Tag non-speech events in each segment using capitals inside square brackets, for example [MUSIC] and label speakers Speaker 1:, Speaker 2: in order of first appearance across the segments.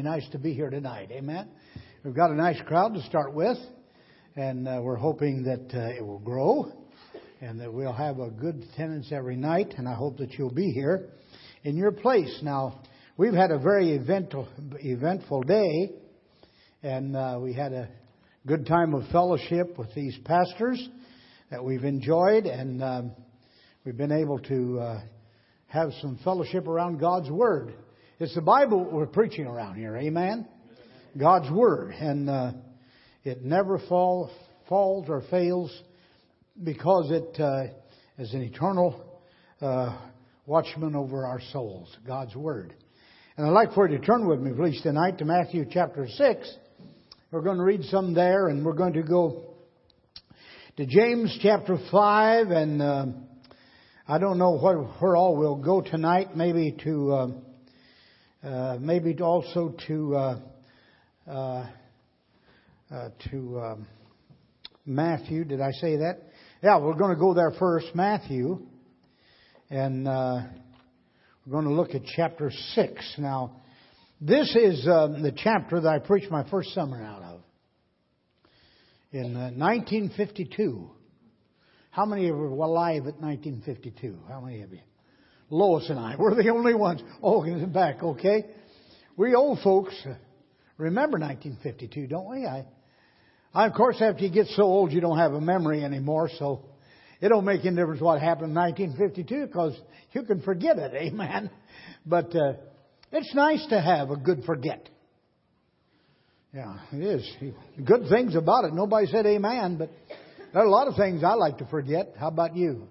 Speaker 1: nice to be here tonight. Amen. We've got a nice crowd to start with, and uh, we're hoping that uh, it will grow and that we'll have a good attendance every night. And I hope that you'll be here in your place. Now, we've had a very eventful, eventful day, and uh, we had a good time of fellowship with these pastors that we've enjoyed, and um, we've been able to uh, have some fellowship around God's Word. It's the Bible we're preaching around here, amen? God's Word, and uh, it never fall, falls or fails because it uh, is an eternal uh, watchman over our souls, God's Word. And I'd like for you to turn with me, please, tonight to Matthew chapter 6. We're going to read some there, and we're going to go to James chapter 5, and uh, I don't know where, where all we'll go tonight. Maybe to, uh, uh, maybe also to, uh, uh, uh, to um, Matthew. Did I say that? Yeah, we're going to go there first, Matthew, and we're going to look at chapter 6. Now, this is the chapter that I preached my first sermon out of in 1952. Uh, How many of you were alive at 1952? How many of you? Lois and I. We're the only ones. Oh, in back, okay? We old folks remember 1952, don't we? I, I, of course, after you get so old, you don't have a memory anymore, so it don't make any difference what happened in 1952 because you can forget it, [LAUGHS] amen? But uh, it's nice to have a good forget. Yeah, it is. Good things about it. Nobody said amen, but there are a lot of things I like to forget. How about you?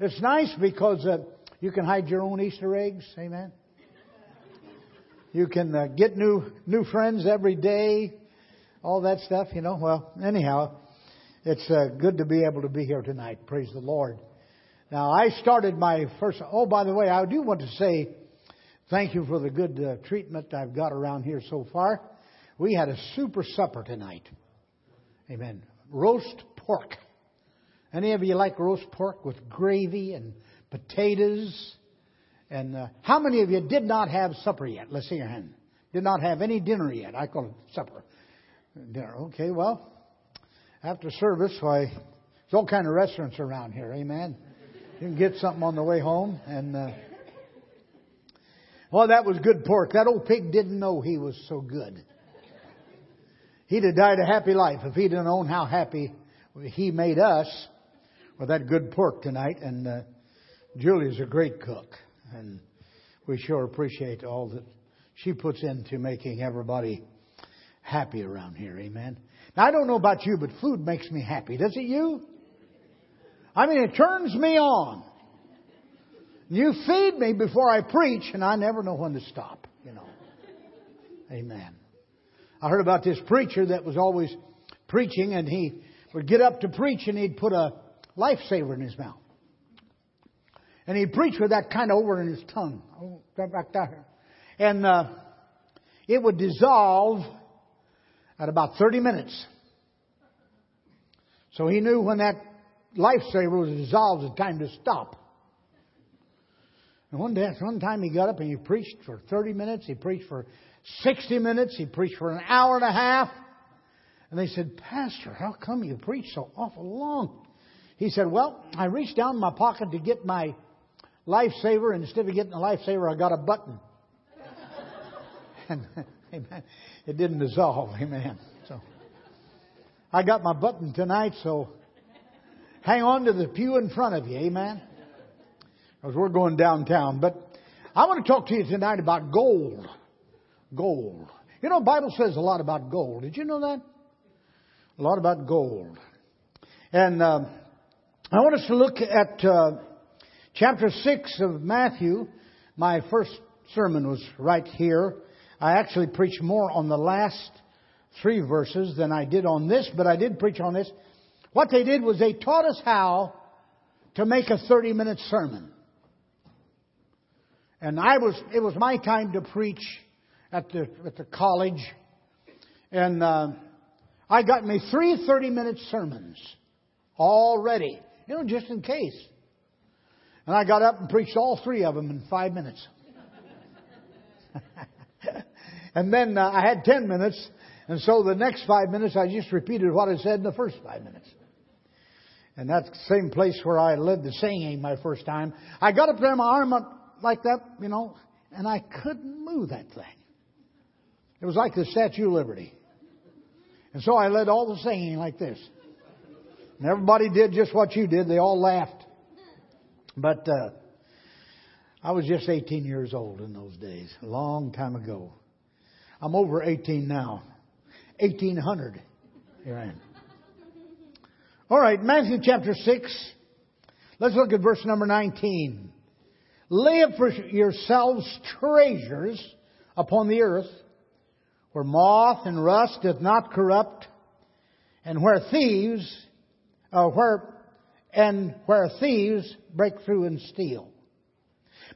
Speaker 1: It's nice because uh, you can hide your own Easter eggs. Amen. You can uh, get new new friends every day. All that stuff, you know. Well, anyhow, it's uh, good to be able to be here tonight. Praise the Lord. Now, I started my first. Oh, by the way, I do want to say thank you for the good uh, treatment I've got around here so far. We had a super supper tonight. Amen. Roast pork. Any of you like roast pork with gravy and potatoes? And uh, how many of you did not have supper yet? Let's see your hand. Did not have any dinner yet. I call it supper. Dinner. Okay, well, after service, why, there's all kind of restaurants around here. Amen. You can get something on the way home. And, uh, well, that was good pork. That old pig didn't know he was so good. He'd have died a happy life if he'd have known how happy he made us with that good pork tonight. And uh, Julie's a great cook, and we sure appreciate all that she puts into making everybody happy around here. Amen. Now I don't know about you, but food makes me happy. Does it you? I mean, it turns me on. You feed me before I preach, and I never know when to stop. You know. Amen. I heard about this preacher that was always preaching, and he would get up to preach, and he'd put a lifesaver in his mouth. And he preached with that kind of over in his tongue. Oh, back there. And uh, it would dissolve at about 30 minutes. So he knew when that lifesaver was dissolved, it was time to stop. And one day, one time he got up and he preached for 30 minutes. He preached for 60 minutes. He preached for an hour and a half. And they said, Pastor, how come you preach so awful long? He said, Well, I reached down in my pocket to get my lifesaver, and instead of getting a lifesaver, I got a button. and [LAUGHS] amen. It didn't dissolve, [LAUGHS] amen. So I got my button tonight, so hang on to the pew in front of you, amen. Because we're going downtown. But I want to talk to you tonight about gold gold. You know, Bible says a lot about gold. Did you know that? A lot about gold. And uh, I want us to look at uh, chapter 6 of Matthew. My first sermon was right here. I actually preached more on the last three verses than I did on this, but I did preach on this. What they did was they taught us how to make a 30 minute sermon. And I was, it was my time to preach at the, at the college. And uh, I got me three 30 minute sermons already, you know, just in case. And I got up and preached all three of them in five minutes. [LAUGHS] And then uh, I had 10 minutes, and so the next five minutes I just repeated what I said in the first five minutes. And that's the same place where I led the singing my first time. I got up there, my arm up like that, you know, and I couldn't move that thing. It was like the Statue of Liberty. And so I led all the singing like this. And everybody did just what you did. They all laughed. But uh, I was just 18 years old in those days, a long time ago. I'm over 18 now. 1800. Here I am. All right, Matthew chapter 6. Let's look at verse number 19. Lay up for yourselves treasures upon the earth, where moth and rust doth not corrupt, and where thieves, uh, where, and where thieves break through and steal.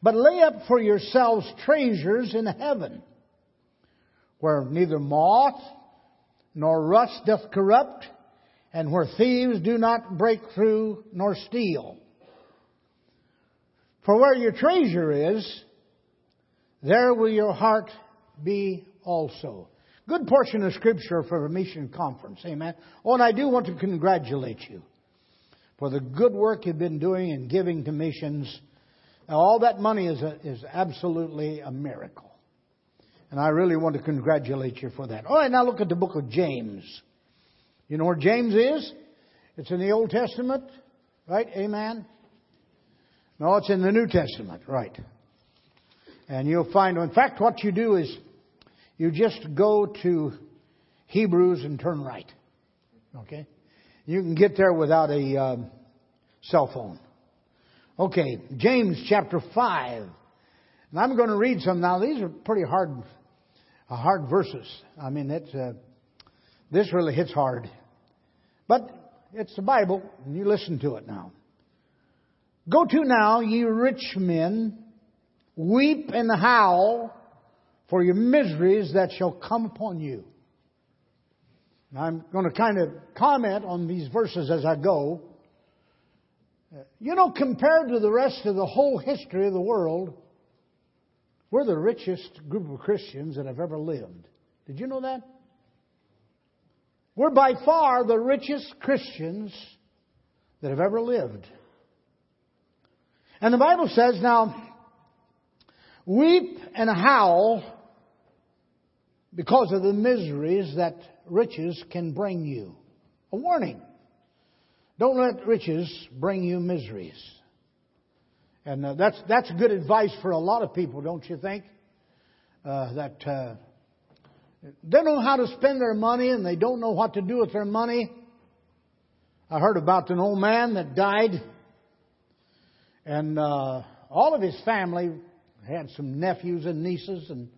Speaker 1: But lay up for yourselves treasures in heaven, where neither moth nor rust doth corrupt, and where thieves do not break through nor steal. For where your treasure is, there will your heart be also. Good portion of scripture for a mission conference. Amen. Oh, and I do want to congratulate you for the good work you've been doing and giving to missions. Now, all that money is, a, is absolutely a miracle. And I really want to congratulate you for that. All right, now look at the book of James. You know where James is? It's in the Old Testament, right? Amen. No, it's in the New Testament, right. And you'll find, in fact, what you do is you just go to Hebrews and turn right. Okay? You can get there without a um, cell phone. Okay, James chapter 5. And I'm going to read some now. These are pretty hard, uh, hard verses. I mean, it's, uh, this really hits hard. But it's the Bible, and you listen to it now. Go to now, ye rich men, weep and howl for your miseries that shall come upon you. I'm going to kind of comment on these verses as I go. You know, compared to the rest of the whole history of the world, we're the richest group of Christians that have ever lived. Did you know that? We're by far the richest Christians that have ever lived. And the Bible says, now, weep and howl because of the miseries that riches can bring you. A warning. Don't let riches bring you miseries. And uh, that's, that's good advice for a lot of people, don't you think? Uh, that uh, they don't know how to spend their money and they don't know what to do with their money. I heard about an old man that died, and uh, all of his family had some nephews and nieces, and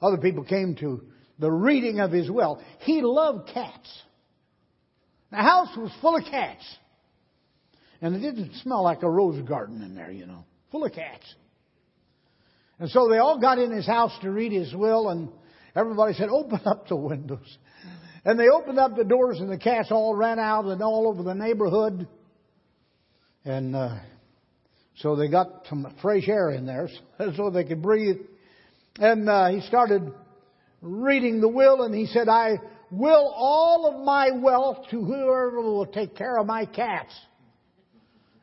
Speaker 1: other people came to the reading of his will. He loved cats. The house was full of cats. And it didn't smell like a rose garden in there, you know, full of cats. And so they all got in his house to read his will, and Everybody said, open up the windows. And they opened up the doors and the cats all ran out and all over the neighborhood. And uh, so they got some fresh air in there [LAUGHS] so they could breathe. And uh, he started reading the will and he said, I will all of my wealth to whoever will take care of my cats.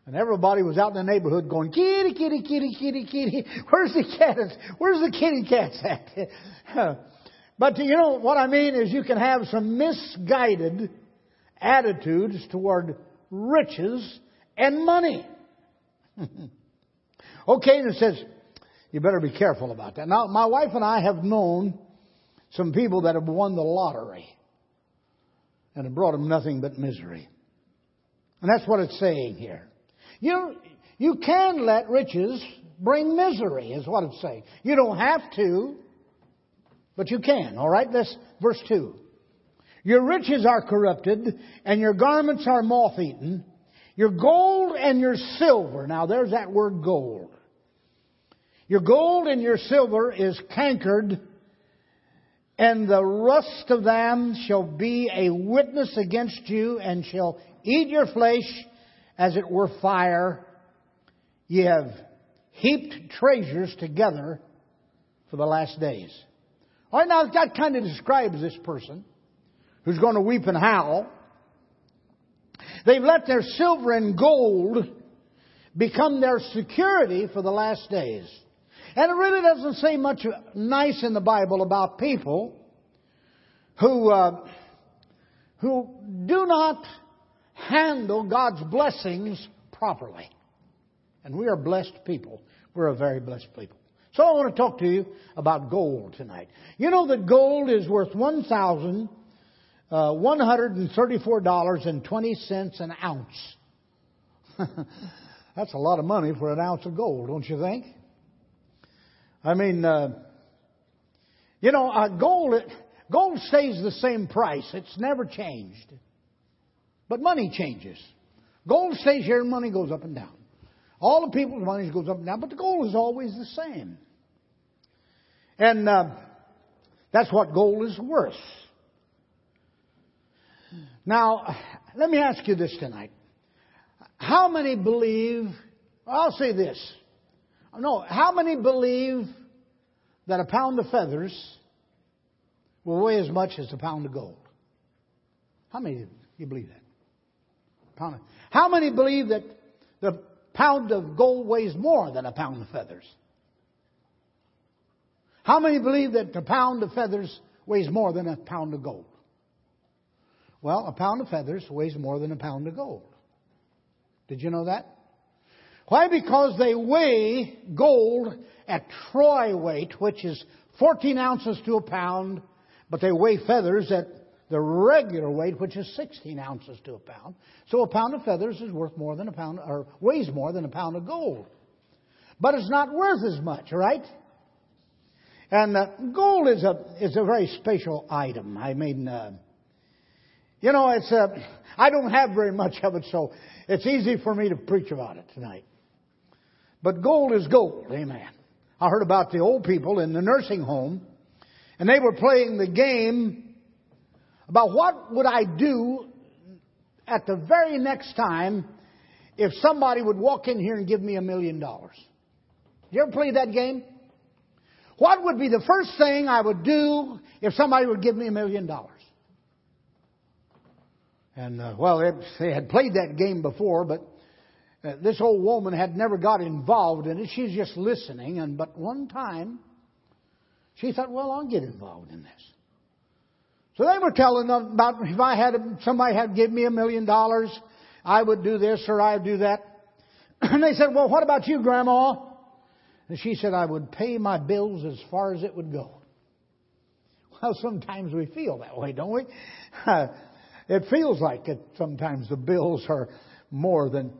Speaker 1: And everybody was out in the neighborhood going, kitty, kitty, kitty, kitty, kitty. Where's the cats? Where's the kitty cats at? [LAUGHS] But you know what I mean is you can have some misguided attitudes toward riches and money. [LAUGHS] okay, and it says, you better be careful about that. Now, my wife and I have known some people that have won the lottery and have brought them nothing but misery. And that's what it's saying here. You you can let riches bring misery, is what it's saying. You don't have to. But you can, all right? That's verse 2. Your riches are corrupted, and your garments are moth eaten. Your gold and your silver, now there's that word gold. Your gold and your silver is cankered, and the rust of them shall be a witness against you, and shall eat your flesh as it were fire. Ye have heaped treasures together for the last days. All right, now that kind of describes this person who's going to weep and howl. They've let their silver and gold become their security for the last days. And it really doesn't say much nice in the Bible about people who, uh, who do not handle God's blessings properly. And we are blessed people. We're a very blessed people. So I want to talk to you about gold tonight. You know that gold is worth one thousand uh, one hundred and thirty-four dollars and twenty cents an ounce. [LAUGHS] That's a lot of money for an ounce of gold, don't you think? I mean, uh, you know, uh, gold gold stays the same price. It's never changed. But money changes. Gold stays here and money goes up and down. All the people's money goes up and down, but the gold is always the same. And uh, that's what gold is worth. Now, let me ask you this tonight. How many believe, I'll say this. No, how many believe that a pound of feathers will weigh as much as a pound of gold? How many of you believe that? How many believe that the pound of gold weighs more than a pound of feathers? How many believe that a pound of feathers weighs more than a pound of gold? Well, a pound of feathers weighs more than a pound of gold. Did you know that? Why? Because they weigh gold at troy weight, which is 14 ounces to a pound, but they weigh feathers at the regular weight, which is 16 ounces to a pound. So a pound of feathers is worth more than a pound, or weighs more than a pound of gold. But it's not worth as much, right? And uh, gold is a is a very special item. I mean, uh, you know, it's a. I don't have very much of it, so it's easy for me to preach about it tonight. But gold is gold, amen. I heard about the old people in the nursing home, and they were playing the game about what would I do at the very next time if somebody would walk in here and give me a million dollars. You ever play that game? What would be the first thing I would do if somebody would give me a million dollars? And, uh, well, it, they had played that game before, but uh, this old woman had never got involved in it. She's just listening. And, but one time, she thought, well, I'll get involved in this. So they were telling about if I had, somebody had give me a million dollars, I would do this or I'd do that. [CLEARS THROAT] And they said, well, what about you, Grandma? And she said, I would pay my bills as far as it would go. Well, sometimes we feel that way, don't we? [LAUGHS] It feels like it sometimes the bills are more than,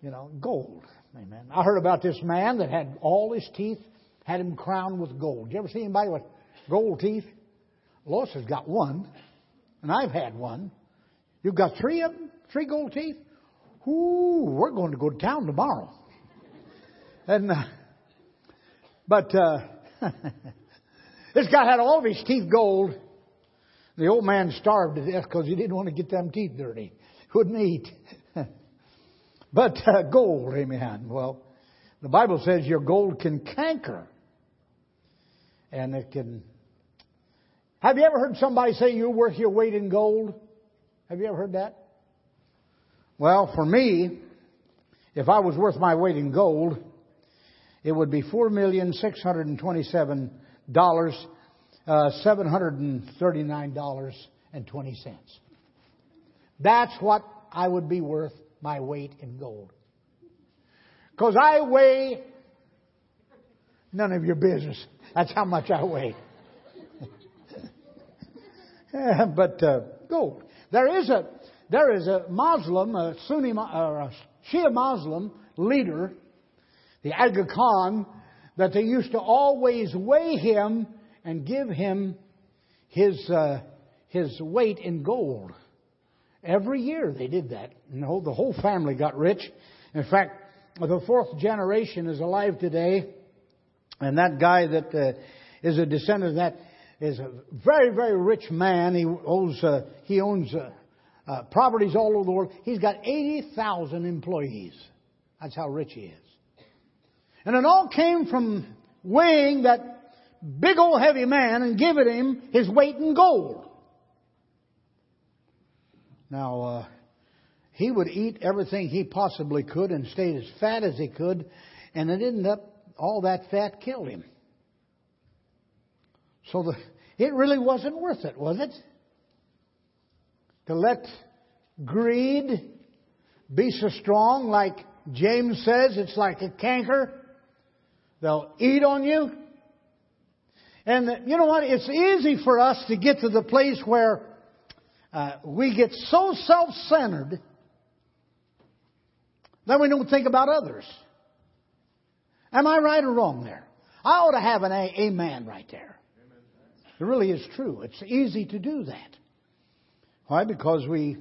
Speaker 1: you know, gold. Amen. I heard about this man that had all his teeth, had him crowned with gold. You ever see anybody with gold teeth? Lois has got one, and I've had one. You've got three of them? Three gold teeth? Ooh, we're going to go to town tomorrow. And, uh, but, uh, [LAUGHS] this guy had all of his teeth gold, the old man starved to death because he didn't want to get them teeth dirty. Couldn't eat. But uh, gold, amen. Well, the Bible says your gold can canker. And it can. Have you ever heard somebody say you're worth your weight in gold? Have you ever heard that? Well, for me, if I was worth my weight in gold, it would be four million six hundred and twenty-seven dollars uh, $739.20. That's what I would be worth my weight in gold. Because I weigh none of your business. That's how much I weigh. [LAUGHS] but uh, gold. There is a there is a Muslim, a Sunni or a Shia Muslim leader, the Aga Khan, that they used to always weigh him and give him his, uh, his weight in gold. Every year they did that. And the whole, the whole family got rich. In fact, the fourth generation is alive today. And that guy that uh, is a descendant of that is a very, very rich man. He owns, uh, he owns uh, uh, properties all over the world. He's got 80,000 employees. That's how rich he is. And it all came from weighing that big old heavy man and giving him his weight in gold. Now, uh, he would eat everything he possibly could and stay as fat as he could, and it ended up all that fat killed him. So the, it really wasn't worth it, was it? To let greed be so strong, like James says, it's like a canker. They'll eat on you. And you know what? It's easy for us to get to the place where uh, we get so self-centered that we don't think about others. Am I right or wrong there? I ought to have an a- amen right there. It really is true. It's easy to do that. Why? Because we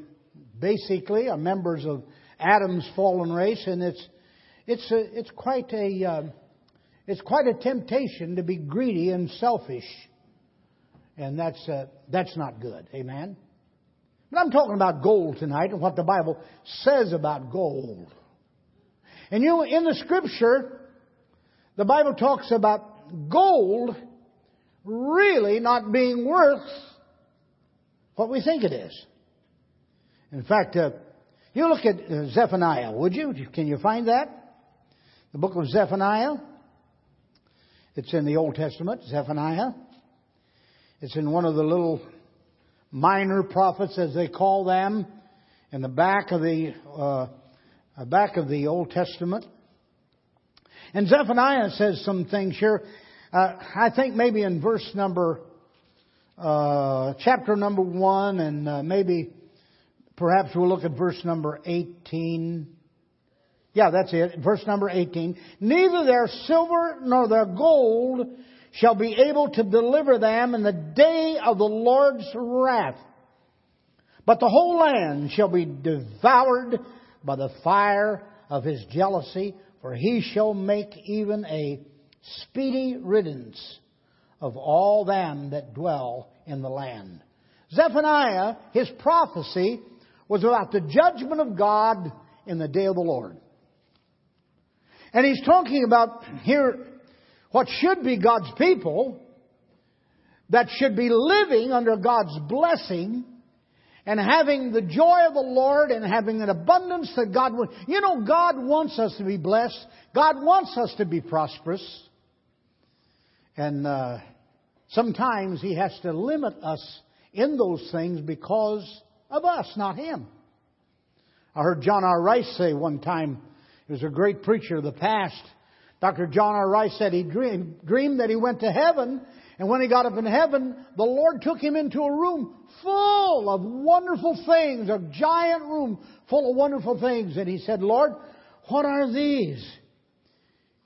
Speaker 1: basically are members of Adam's fallen race, and it's it's a, it's quite a uh, it's quite a temptation to be greedy and selfish, and that's uh, that's not good. Amen. But I'm talking about gold tonight and what the Bible says about gold. And you know, in the Scripture, the Bible talks about gold really not being worth what we think it is. In fact, uh, you look at uh, Zephaniah, would you? Can you find that? The book of Zephaniah. It's in the Old Testament, Zephaniah. It's in one of the little minor prophets, as they call them, in the back of the uh, back of the Old Testament. And Zephaniah says some things here. Uh, I think maybe in verse number, uh, chapter number one, and uh, maybe perhaps we'll look at verse number 18. Yeah, that's it. Verse number 18. Neither their silver nor their gold shall be able to deliver them in the day of the Lord's wrath. But the whole land shall be devoured by the fire of his jealousy, for he shall make even a speedy riddance of all them that dwell in the land. Zephaniah, his prophecy was about the judgment of God in the day of the Lord. And he's talking about here what should be God's people that should be living under God's blessing and having the joy of the Lord and having an abundance that God would. You know, God wants us to be blessed. God wants us to be prosperous. And uh, sometimes He has to limit us in those things because of us, not Him. I heard John R. Rice say one time, he was a great preacher of the past. Dr. John R. Rice said he dreamed, dreamed that he went to heaven, and when he got up in heaven, the Lord took him into a room full of wonderful things, a giant room full of wonderful things. And he said, Lord, what are these?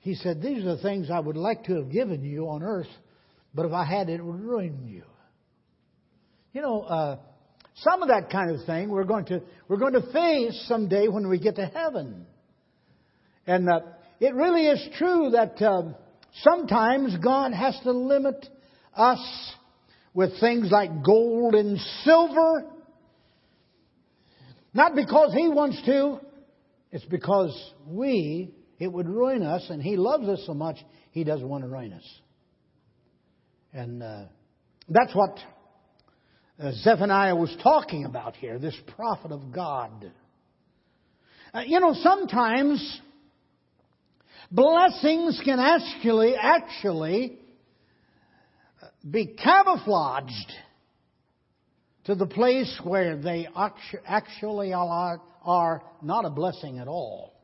Speaker 1: He said, These are the things I would like to have given you on earth, but if I had it, it would ruin you. You know, uh, some of that kind of thing we're going to, we're going to face someday when we get to heaven. And uh, it really is true that uh, sometimes God has to limit us with things like gold and silver. Not because He wants to, it's because we it would ruin us, and He loves us so much, He doesn't want to ruin us. And uh, that's what uh, Zephaniah was talking about here, this prophet of God. Uh, you know, sometimes blessings can actually, actually be camouflaged to the place where they actually are, not a blessing at all.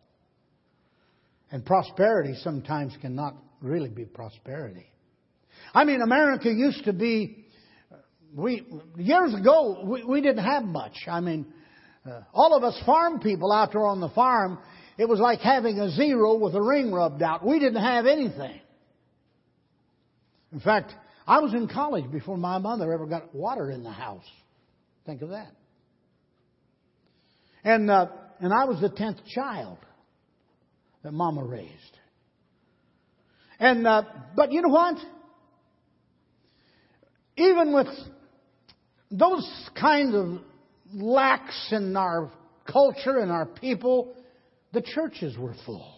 Speaker 1: And prosperity sometimes cannot really be prosperity. I mean, America used to be, we, years ago, we, we didn't have much. I mean, uh, all of us farm people out there on the farm, it was like having a zero with a ring rubbed out. We didn't have anything. In fact, I was in college before my mother ever got water in the house. Think of that. And, uh, and I was the tenth child that Mama raised. And uh, but you know what? Even with those kind of lacks in our culture and our people, the churches were full.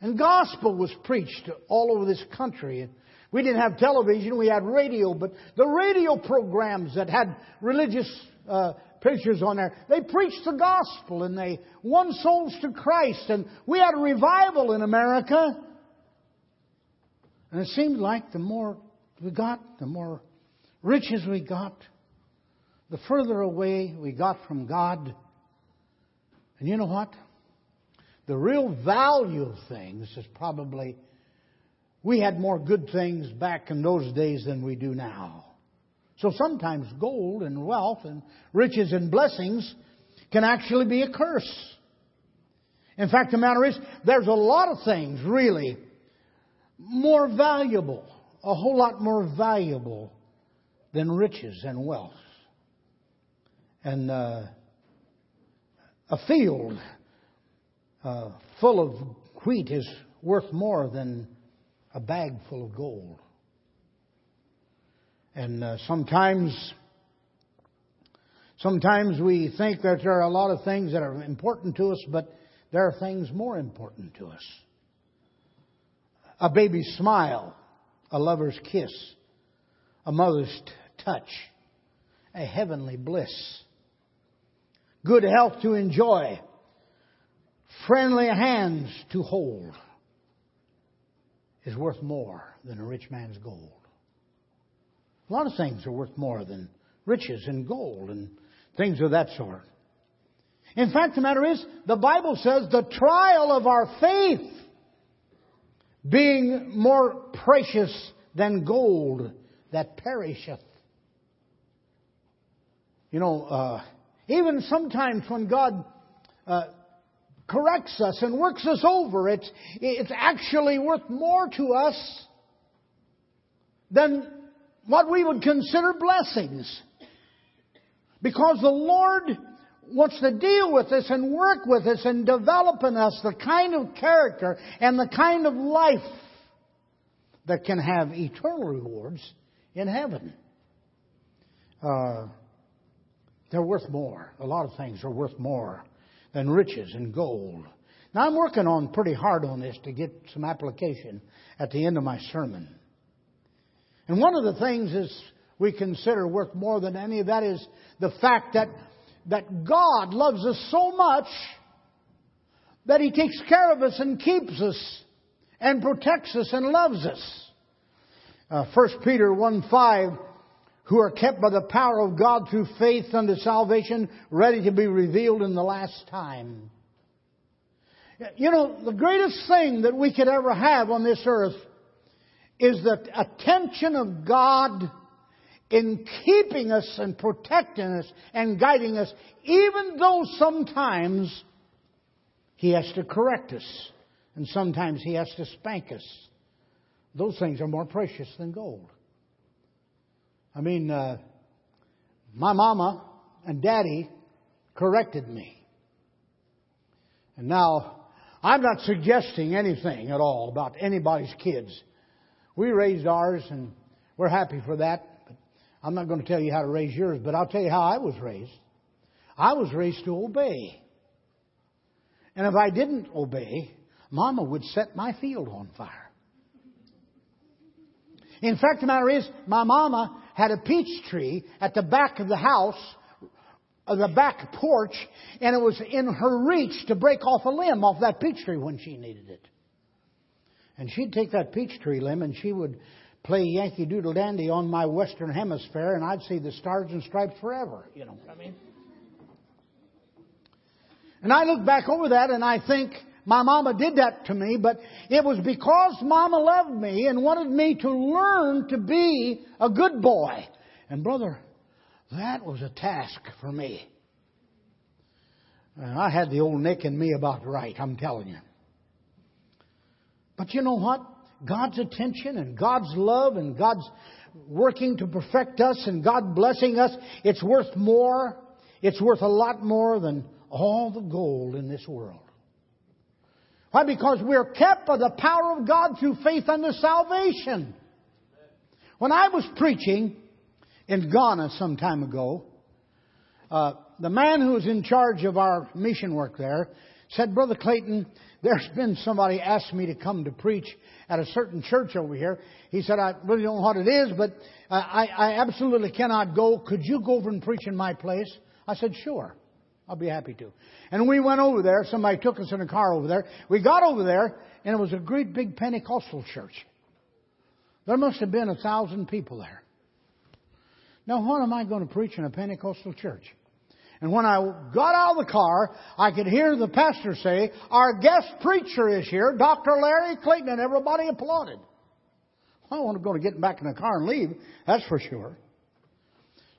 Speaker 1: And gospel was preached all over this country. We didn't have television, we had radio, but the radio programs that had religious uh, preachers on there, they preached the gospel and they won souls to Christ. And we had a revival in America. And it seemed like the more we got, the more riches we got, the further away we got from God. And you know what? The real value of things is probably we had more good things back in those days than we do now. So sometimes gold and wealth and riches and blessings can actually be a curse. In fact, the matter is, there's a lot of things really more valuable, a whole lot more valuable than riches and wealth. And uh, a field uh, full of wheat is worth more than a bag full of gold. And uh, sometimes, sometimes we think that there are a lot of things that are important to us, but there are things more important to us. A baby's smile, a lover's kiss, a mother's touch, a heavenly bliss, good health to enjoy, friendly hands to hold is worth more than a rich man's gold. A lot of things are worth more than riches and gold and things of that sort. In fact, the matter is, the Bible says the trial of our faith being more precious than gold that perisheth. You know, uh, even sometimes when God uh, corrects us and works us over, it's, it's actually worth more to us than what we would consider blessings. Because the Lord wants to deal with us and work with us and develop in us the kind of character and the kind of life that can have eternal rewards in heaven. Uh, they're worth more. A lot of things are worth more than riches and gold. Now, I'm working on pretty hard on this to get some application at the end of my sermon. And one of the things is we consider worth more than any of that is the fact that, that God loves us so much that He takes care of us and keeps us and protects us and loves us. Uh, 1 Peter 1 5 who are kept by the power of God through faith unto salvation, ready to be revealed in the last time. You know, the greatest thing that we could ever have on this earth is the attention of God in keeping us and protecting us and guiding us, even though sometimes He has to correct us and sometimes He has to spank us. Those things are more precious than gold. I mean, uh, my mama and daddy corrected me. And now, I'm not suggesting anything at all about anybody's kids. We raised ours and we're happy for that. But I'm not going to tell you how to raise yours, but I'll tell you how I was raised. I was raised to obey. And if I didn't obey, Mama would set my field on fire. In fact, the matter is, my mama had a peach tree at the back of the house, uh, the back porch, and it was in her reach to break off a limb off that peach tree when she needed it. And she'd take that peach tree limb and she would play Yankee Doodle Dandy on my Western Hemisphere, and I'd see the stars and stripes forever. You know what I mean? And I look back over that and I think, my mama did that to me, but it was because mama loved me and wanted me to learn to be a good boy. And brother, that was a task for me. And I had the old Nick in me about right, I'm telling you. But you know what? God's attention and God's love and God's working to perfect us and God blessing us, it's worth more. It's worth a lot more than all the gold in this world. Why? Because we're kept by the power of God through faith unto salvation. When I was preaching in Ghana some time ago, uh, the man who was in charge of our mission work there said, Brother Clayton, there's been somebody asked me to come to preach at a certain church over here. He said, I really don't know what it is, but I, I absolutely cannot go. Could you go over and preach in my place? I said, sure. I'll be happy to. And we went over there. Somebody took us in a car over there. We got over there, and it was a great big Pentecostal church. There must have been a thousand people there. Now, what am I going to preach in a Pentecostal church? And when I got out of the car, I could hear the pastor say, Our guest preacher is here, Dr. Larry Clayton, and everybody applauded. I wasn't going to get back in the car and leave, that's for sure.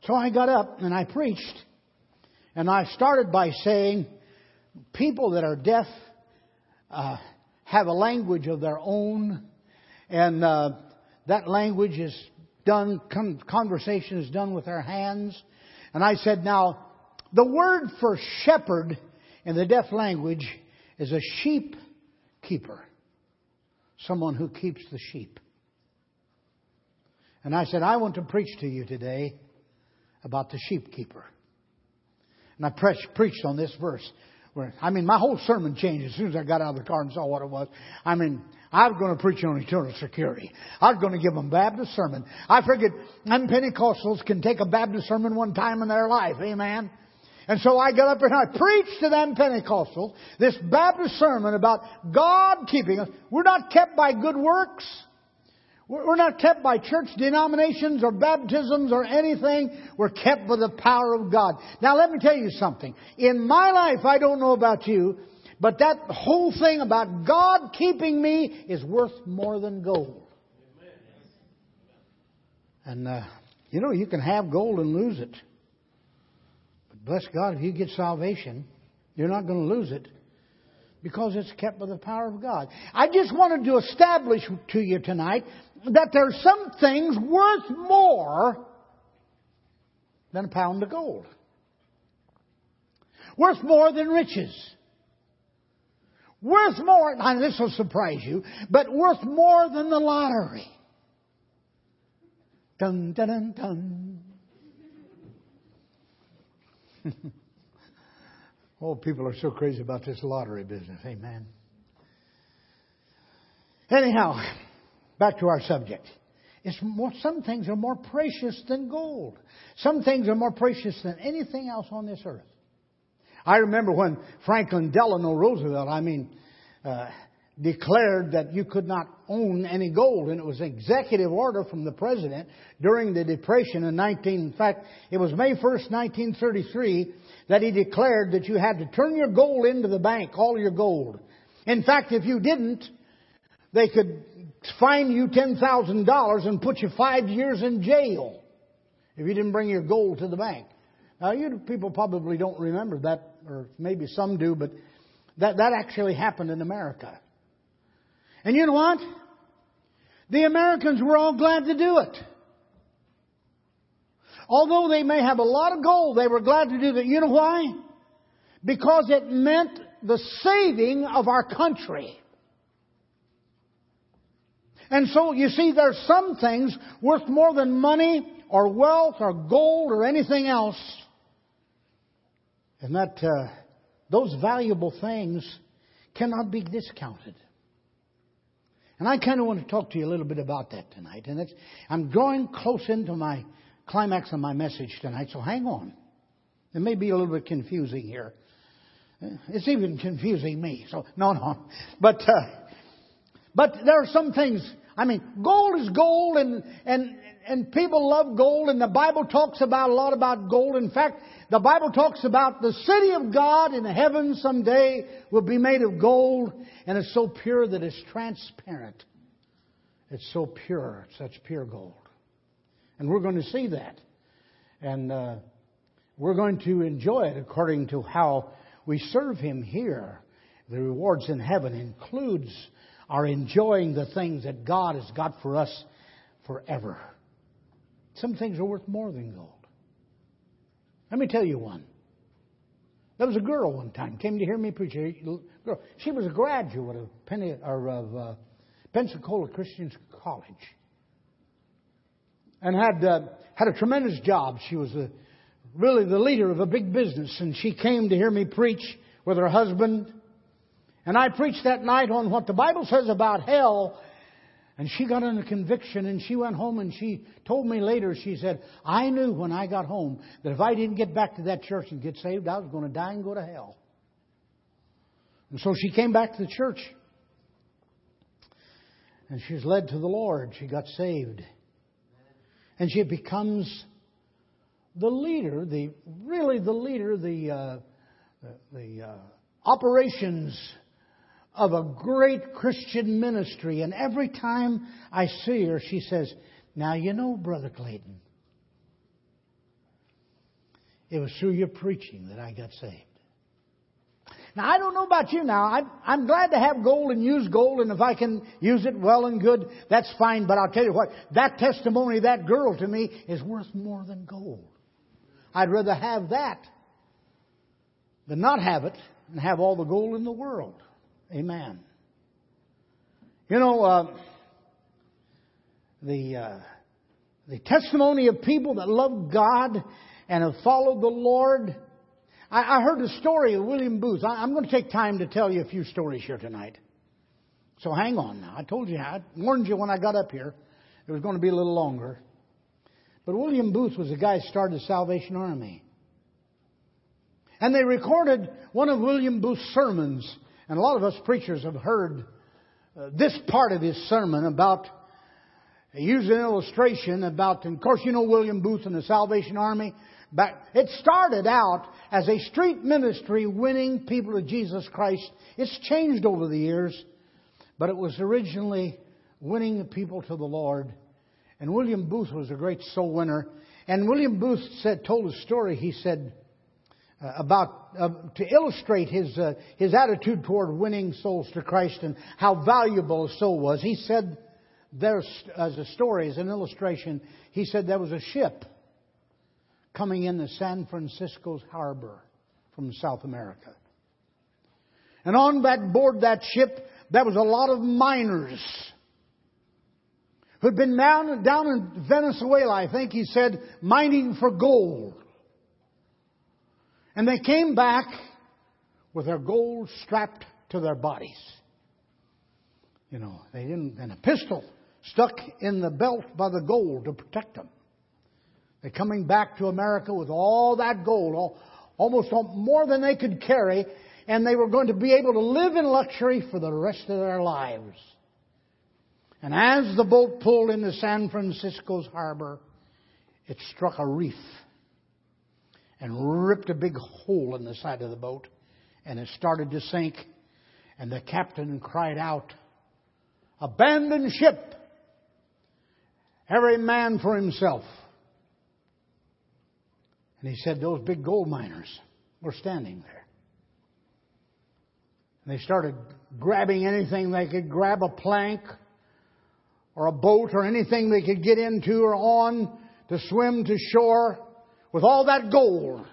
Speaker 1: So I got up and I preached, and I started by saying, People that are deaf uh, have a language of their own, and uh, that language is done, conversation is done with their hands. And I said, Now, the word for shepherd in the deaf language is a sheep keeper. Someone who keeps the sheep. And I said, I want to preach to you today about the sheep keeper. And I pre- preached on this verse. Where, I mean, my whole sermon changed as soon as I got out of the car and saw what it was. I mean, I was going to preach on eternal security. I was going to give them Baptist sermon. I figured them Pentecostals can take a Baptist sermon one time in their life. Amen. And so I got up and I preached to them Pentecostals this Baptist sermon about God keeping us. We're not kept by good works. We're not kept by church denominations or baptisms or anything. We're kept by the power of God. Now let me tell you something. In my life, I don't know about you, but that whole thing about God keeping me is worth more than gold. And, uh, you know, you can have gold and lose it. But bless God, if you get salvation, you're not going to lose it because it's kept by the power of God. I just wanted to establish to you tonight that there's some things worth more than a pound of gold. Worth more than riches. Worth more, and this will surprise you, but worth more than the lottery. Dun, dun, dun, dun. [LAUGHS] oh, people are so crazy about this lottery business. Amen. Anyhow, back to our subject. It's more, some things are more precious than gold. Some things are more precious than anything else on this earth. I remember when Franklin Delano Roosevelt, I mean, uh, declared that you could not own any gold, and it was an executive order from the president during the Depression in 19. In fact, it was May 1st, 1933, that he declared that you had to turn your gold into the bank, all your gold. In fact, if you didn't, they could fine you $10,000 and put you five years in jail if you didn't bring your gold to the bank. Now, you people probably don't remember that, or maybe some do, but that, that actually happened in America. And you know what? The Americans were all glad to do it. Although they may have a lot of gold, they were glad to do that. You know why? Because it meant the saving of our country. And so, you see, there's some things worth more than money or wealth or gold or anything else. And that, uh, those valuable things cannot be discounted. And I kind of want to talk to you a little bit about that tonight. And I'm drawing close into my climax of my message tonight, so hang on. It may be a little bit confusing here. It's even confusing me. So no, no. But uh, but there are some things. I mean, gold is gold, and and and people love gold, and the Bible talks about a lot about gold. In fact, the Bible talks about the city of God in heaven someday will be made of gold, and it's so pure that it's transparent. It's so pure, such pure gold. And we're going to see that. And uh, we're going to enjoy it according to how we serve Him here. The rewards in heaven includes our enjoying the things that God has got for us forever. Some things are worth more than gold. Let me tell you one. There was a girl one time came to hear me preach. Girl, she was a graduate of, uh, Pensacola Christian College, and had uh, had a tremendous job. She was a, really the leader of a big business, and she came to hear me preach with her husband. And I preached that night on what the Bible says about hell. And she got under conviction and she went home and she told me later, she said, I knew when I got home that if I didn't get back to that church and get saved, I was going to die and go to hell. And so she came back to the church. And she was led to the Lord. She got saved. And she becomes the leader, the really the leader, the uh, the, uh, operations of a great Christian ministry. And every time I see her, she says, "Now you know, Brother Clayton, it was through your preaching that I got saved." Now, I don't know about you now. I'm, I'm glad to have gold and use gold, and if I can use it well and good, that's fine. But I'll tell you what, that testimony, that girl to me, is worth more than gold. I'd rather have that than not have it and have all the gold in the world. Amen. You know, uh, the uh, the testimony of people that love God and have followed the Lord I, I heard a story of William Booth. I, I'm going to take time to tell you a few stories here tonight. So hang on now. I told you, I warned you when I got up here. It was going to be a little longer. But William Booth was the guy who started the Salvation Army. And they recorded one of William Booth's sermons. And a lot of us preachers have heard uh, this part of his sermon about, he used an illustration about, and of course you know William Booth and the Salvation Army. Back, it started out as a street ministry winning people to Jesus Christ. It's changed over the years, but it was originally winning people to the Lord. And William Booth was a great soul winner. And William Booth said, told a story. He said uh, about uh, to illustrate his uh, his attitude toward winning souls to Christ and how valuable a soul was. He said, there's as a story, as an illustration. He said there was a ship coming in into San Francisco's harbor from South America. And on that board that ship, there was a lot of miners who'd been down, down in Venezuela, I think he said, mining for gold. And they came back with their gold strapped to their bodies. You know, they didn't, and a pistol stuck in the belt by the gold to protect them. They're coming back to America with all that gold, all, almost more than they could carry, and they were going to be able to live in luxury for the rest of their lives. And as the boat pulled into San Francisco's harbor, it struck a reef and ripped a big hole in the side of the boat, and it started to sink. And the captain cried out, Abandon ship! Every man for himself. And he said those big gold miners were standing there. And they started grabbing anything they could grab a plank or a boat or anything they could get into or on to swim to shore with all that gold.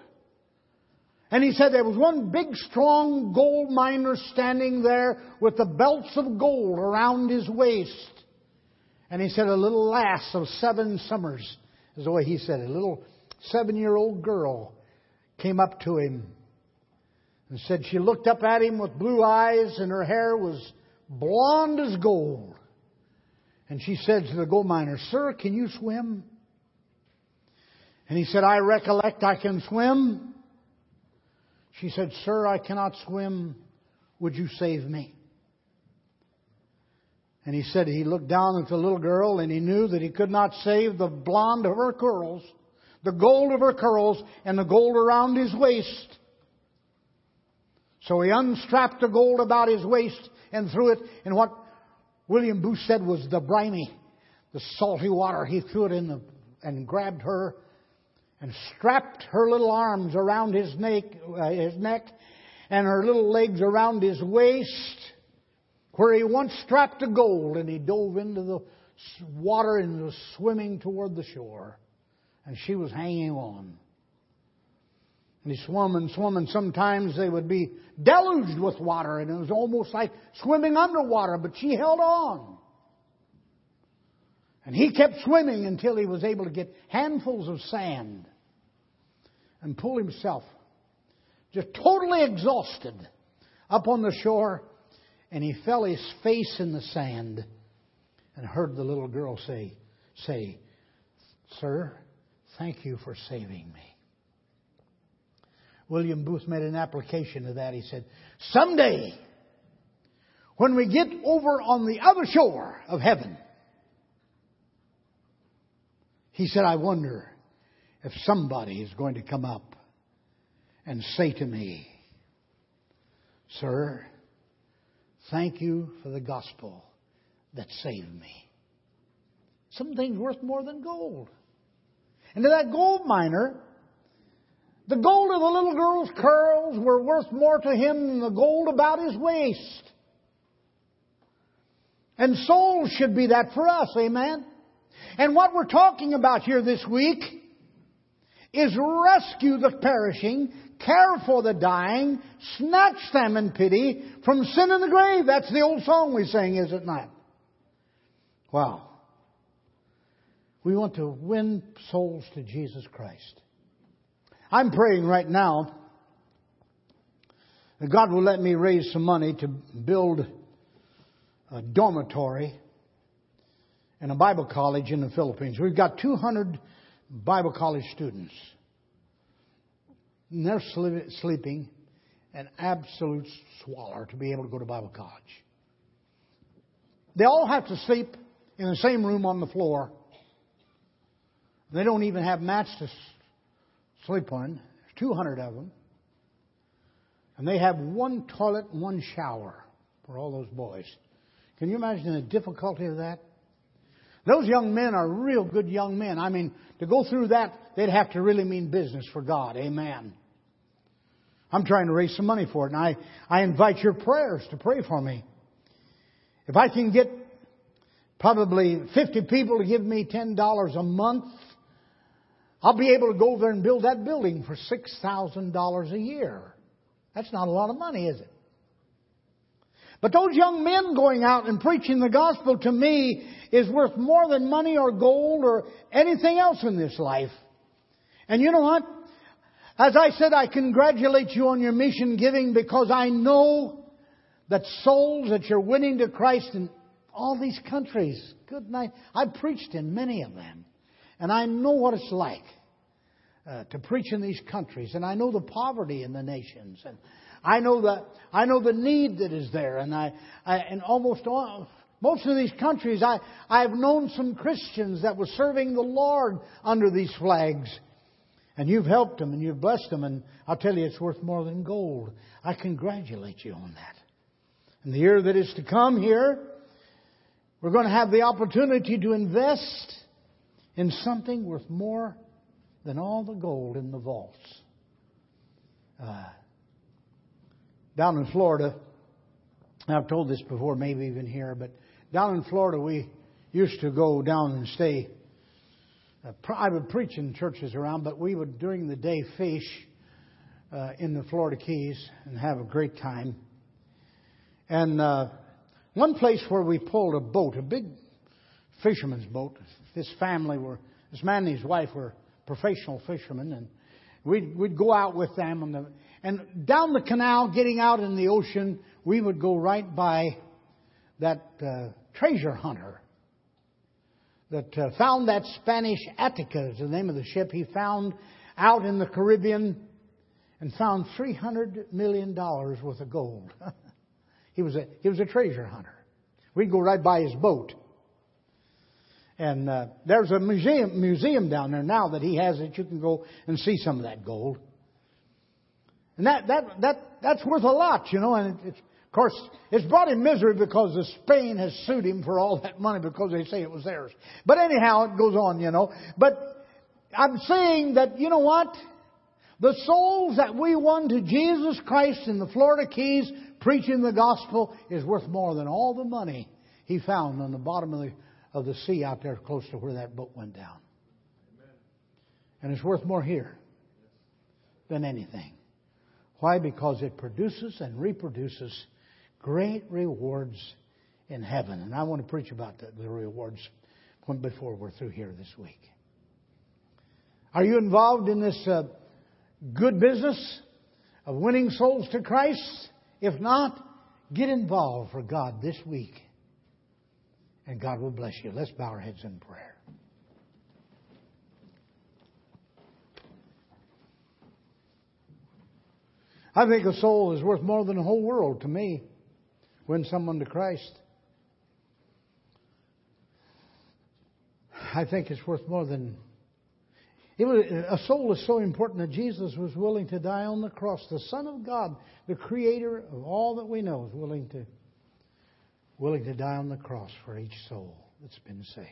Speaker 1: And he said there was one big strong gold miner standing there with the belts of gold around his waist. And he said a little lass of seven summers is the way he said it. A little seven year old girl came up to him and said she looked up at him with blue eyes and her hair was blonde as gold. And she said to the gold miner, Sir, can you swim? And he said, I recollect I can swim. She said, Sir, I cannot swim. Would you save me? And he said he looked down at the little girl and he knew that he could not save the blonde of her curls the gold of her curls, and the gold around his waist. So he unstrapped the gold about his waist and threw it in what William Booth said was the briny, the salty water. He threw it in the, and grabbed her and strapped her little arms around his neck, uh, his neck and her little legs around his waist, where he once strapped the gold, and he dove into the water and was swimming toward the shore and she was hanging on. And he swam and swam, and sometimes they would be deluged with water, and it was almost like swimming underwater, but she held on. And he kept swimming until he was able to get handfuls of sand and pull himself, just totally exhausted, up on the shore. and he fell his face in the sand and heard the little girl say, say, Sir, thank you for saving me. William Booth made an application to that. He said, Someday, when we get over on the other shore of heaven, he said, I wonder if somebody is going to come up and say to me, Sir, thank you for the gospel that saved me. Some things worth more than gold. And to that gold miner, the gold of the little girl's curls were worth more to him than the gold about his waist. And souls should be that for us, amen? And what we're talking about here this week is rescue the perishing, care for the dying, snatch them in pity from sin and the grave. That's the old song we sing, is it not? Wow. We want to win souls to Jesus Christ. I'm praying right now that God will let me raise some money to build a dormitory and a Bible college in the Philippines. We've got 200 Bible college students. And they're sleeping an absolute swaller to be able to go to Bible college. They all have to sleep in the same room on the floor. They don't even have mats to sleep on. There's 200 of them. And they have one toilet and one shower for all those boys. Can you imagine the difficulty of that? Those young men are real good young men. I mean, to go through that, they'd have to really mean business for God. Amen. I'm trying to raise some money for it, and I, I invite your prayers to pray for me. If I can get probably 50 people to give me $10 a month, I'll be able to go there and build that building for $6,000 a year. That's not a lot of money, is it? But those young men going out and preaching the gospel to me is worth more than money or gold or anything else in this life. And you know what? As I said, I congratulate you on your mission giving because I know that souls that you're winning to Christ in all these countries, good night. I've preached in many of them. And I know what it's like uh, to preach in these countries. And I know the poverty in the nations. And I know the, I know the need that is there. And I, I and almost all, most of these countries, I, I've known some Christians that were serving the Lord under these flags. And you've helped them and you've blessed them. And I'll tell you, it's worth more than gold. I congratulate you on that. In the year that is to come here, we're going to have the opportunity to invest in something worth more than all the gold in the vaults. Uh, down in Florida, I've told this before, maybe even here, but down in Florida, we used to go down and stay. Uh, I would preach in churches around, but we would during the day fish uh, in the Florida Keys and have a great time. And uh, one place where we pulled a boat, a big fisherman's boat. This family were, this man and his wife were professional fishermen, and we'd, we'd go out with them. On the, and down the canal, getting out in the ocean, we would go right by that uh, treasure hunter that uh, found that Spanish Atocha, is the name of the ship he found out in the Caribbean, and found $300 million worth of gold. [LAUGHS] he, was a, he was a treasure hunter. We'd go right by his boat. And uh, there's a museum museum down there now that he has that you can go and see some of that gold. And that that that that's worth a lot, you know. And it's, of course, it's brought him misery because the Spain has sued him for all that money because they say it was theirs. But anyhow, it goes on, you know. But I'm saying that you know what? The souls that we won to Jesus Christ in the Florida Keys preaching the gospel is worth more than all the money he found on the bottom of the of the sea out there close to where that boat went down. And it's worth more here than anything. Why? Because it produces and reproduces great rewards in heaven. And I want to preach about the, the rewards before we're through here this week. Are you involved in this uh, good business of winning souls to Christ? If not, Get involved for God this week, and God will bless you. Let's bow our heads in prayer. I think a soul is worth more than a whole world to me. Win someone to Christ. I think it's worth more than. It was, a soul is so important that Jesus was willing to die on the cross. The Son of God, the Creator of all that we know, is willing to willing to die on the cross for each soul that's been saved.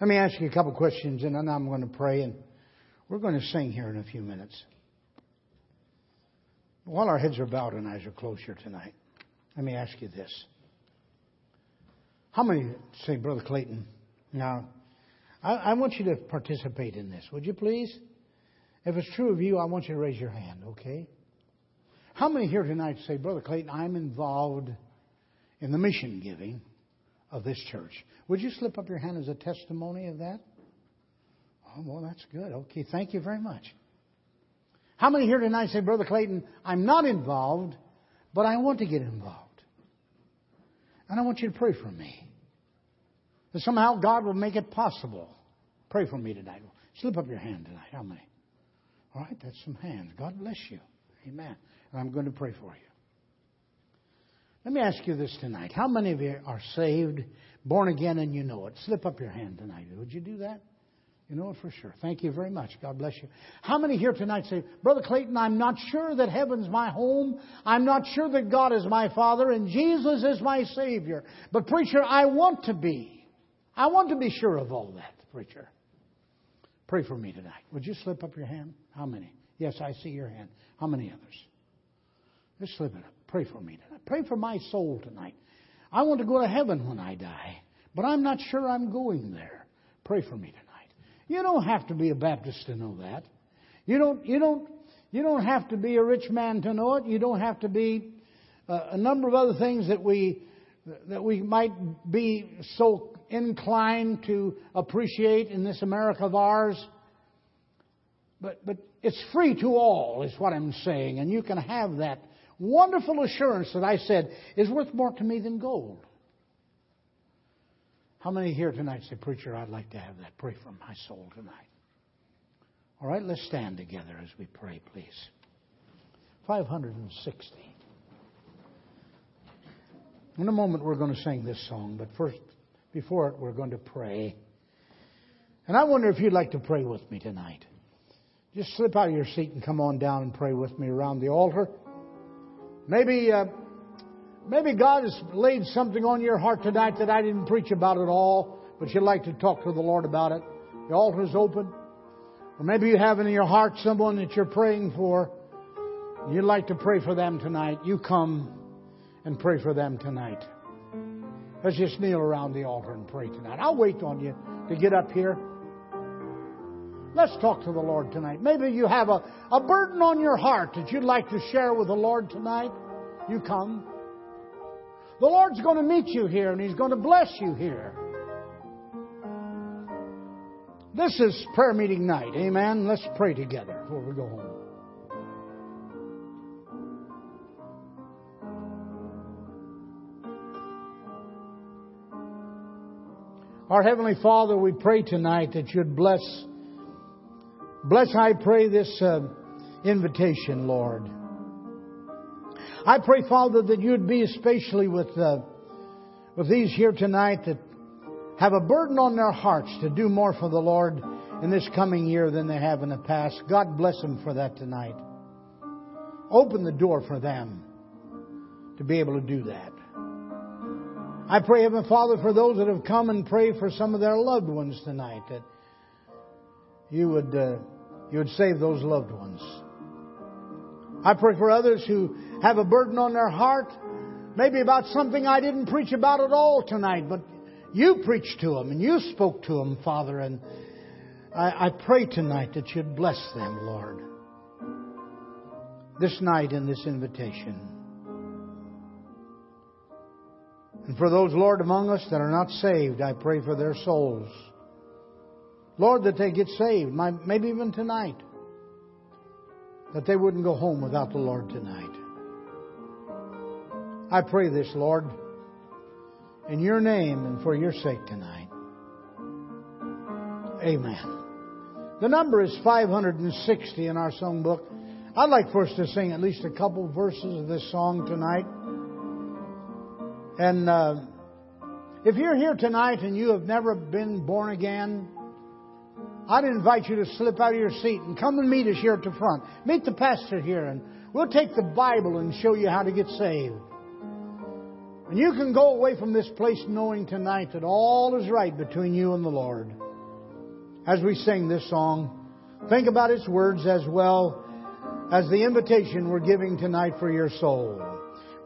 Speaker 1: Let me ask you a couple questions, and then I'm going to pray, and we're going to sing here in a few minutes. While our heads are bowed and eyes are closed here tonight, let me ask you this. How many say, Brother Clayton, now, I, I want you to participate in this, would you please? If it's true of you, I want you to raise your hand, okay? How many here tonight say, Brother Clayton, I'm involved in the mission giving of this church? Would you slip up your hand as a testimony of that? Oh, well, that's good. Okay, thank you very much. How many here tonight say, Brother Clayton, I'm not involved, but I want to get involved? And I want you to pray for me. That somehow God will make it possible. Pray for me tonight. Slip up your hand tonight. How many? All right, that's some hands. God bless you. Amen. And I'm going to pray for you. Let me ask you this tonight. How many of you are saved, born again, and you know it? Slip up your hand tonight. Would you do that? You know it for sure. Thank you very much. God bless you. How many here tonight say, Brother Clayton, I'm not sure that heaven's my home. I'm not sure that God is my Father and Jesus is my Savior. But preacher, I want to be. I want to be sure of all that, preacher. Pray for me tonight. Would you slip up your hand? How many? Yes, I see your hand. How many others? Just slip it up. Pray for me tonight. Pray for my soul tonight. I want to go to heaven when I die, but I'm not sure I'm going there. Pray for me tonight. You don't have to be a Baptist to know that. You don't, you don't, you don't have to be a rich man to know it. You don't have to be uh, a number of other things that we, that we might be so inclined to appreciate in this America of ours. But, but it's free to all, is what I'm saying. And you can have that wonderful assurance that I said is worth more to me than gold. How many here tonight say, Preacher, I'd like to have that? Pray for my soul tonight. All right, let's stand together as we pray, please. 560. In a moment, we're going to sing this song, but first, before it, we're going to pray. And I wonder if you'd like to pray with me tonight. Just slip out of your seat and come on down and pray with me around the altar. Maybe uh, Maybe God has laid something on your heart tonight that I didn't preach about at all, but you'd like to talk to the Lord about it. The altar is open. Or maybe you have in your heart someone that you're praying for. You'd like to pray for them tonight. You come and pray for them tonight. Let's just kneel around the altar and pray tonight. I'll wait on you to get up here. Let's talk to the Lord tonight. Maybe you have a, a burden on your heart that you'd like to share with the Lord tonight. You come. The Lord's going to meet you here and He's going to bless you here. This is prayer meeting night. Amen. Let's pray together before we go home. Our Heavenly Father, we pray tonight that you'd bless, bless, I pray, this uh, invitation, Lord. I pray, Father, that you'd be especially with, uh, with these here tonight that have a burden on their hearts to do more for the Lord in this coming year than they have in the past. God bless them for that tonight. Open the door for them to be able to do that. I pray, Heavenly Father, for those that have come and prayed for some of their loved ones tonight, that you would, uh, you would save those loved ones. I pray for others who have a burden on their heart, maybe about something I didn't preach about at all tonight, but you preached to them and you spoke to them, Father, and I, I pray tonight that you'd bless them, Lord, this night in this invitation. And for those, Lord, among us that are not saved, I pray for their souls. Lord, that they get saved, maybe even tonight that they wouldn't go home without the Lord tonight. I pray this, Lord, in your name and for your sake tonight. Amen. The number is 560 in our songbook. I'd like for us to sing at least a couple verses of this song tonight. And uh, if you're here tonight and you have never been born again, I'd invite you to slip out of your seat and come and meet us here at the front. Meet the pastor here, and we'll take the Bible and show you how to get saved. And you can go away from this place knowing tonight that all is right between you and the Lord. As we sing this song, think about its words as well as the invitation we're giving tonight for your soul.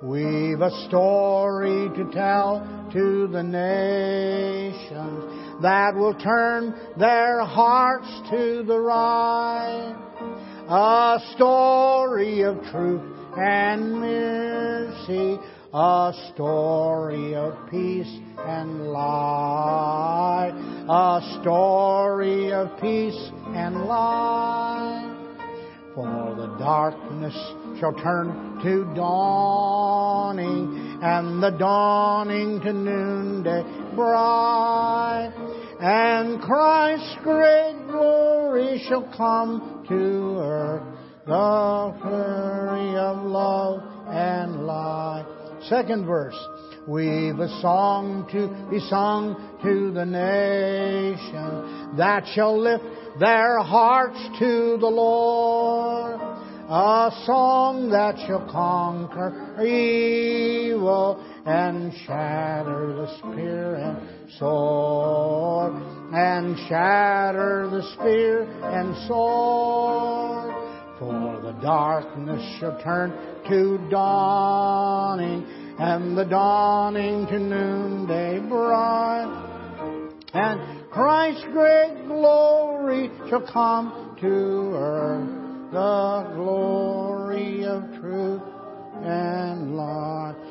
Speaker 1: We've a story to tell to the nations that will turn their hearts to the right. A story of truth and mercy, a story of peace and light, a story of peace and light. For the darkness shall turn to dawning, and the dawning to noonday bright. And Christ's great glory shall come to earth, the flurry of love and light. Second verse. We've a song to be sung to the nation that shall lift their hearts to the Lord. A song that shall conquer evil and shatter the and sword and shatter the spear and sword. For the darkness shall turn to dawning and the dawning to noonday bright. And Christ's great glory shall come to earth, the glory of truth and light.